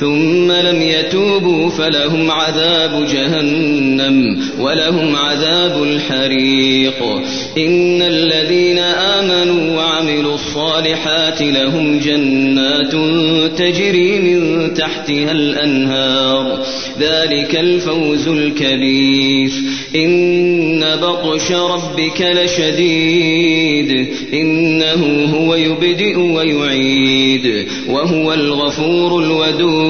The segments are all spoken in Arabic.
ثم لم يتوبوا فلهم عذاب جهنم ولهم عذاب الحريق. إن الذين آمنوا وعملوا الصالحات لهم جنات تجري من تحتها الأنهار. ذلك الفوز الكبير. إن بطش ربك لشديد. إنه هو يبدئ ويعيد. وهو الغفور الودود.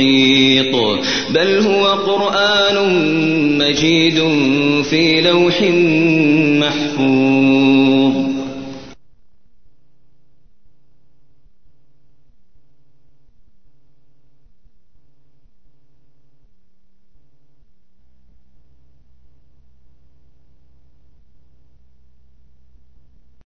محيط. بل هو قرآن مجيد في لوح محفوظ.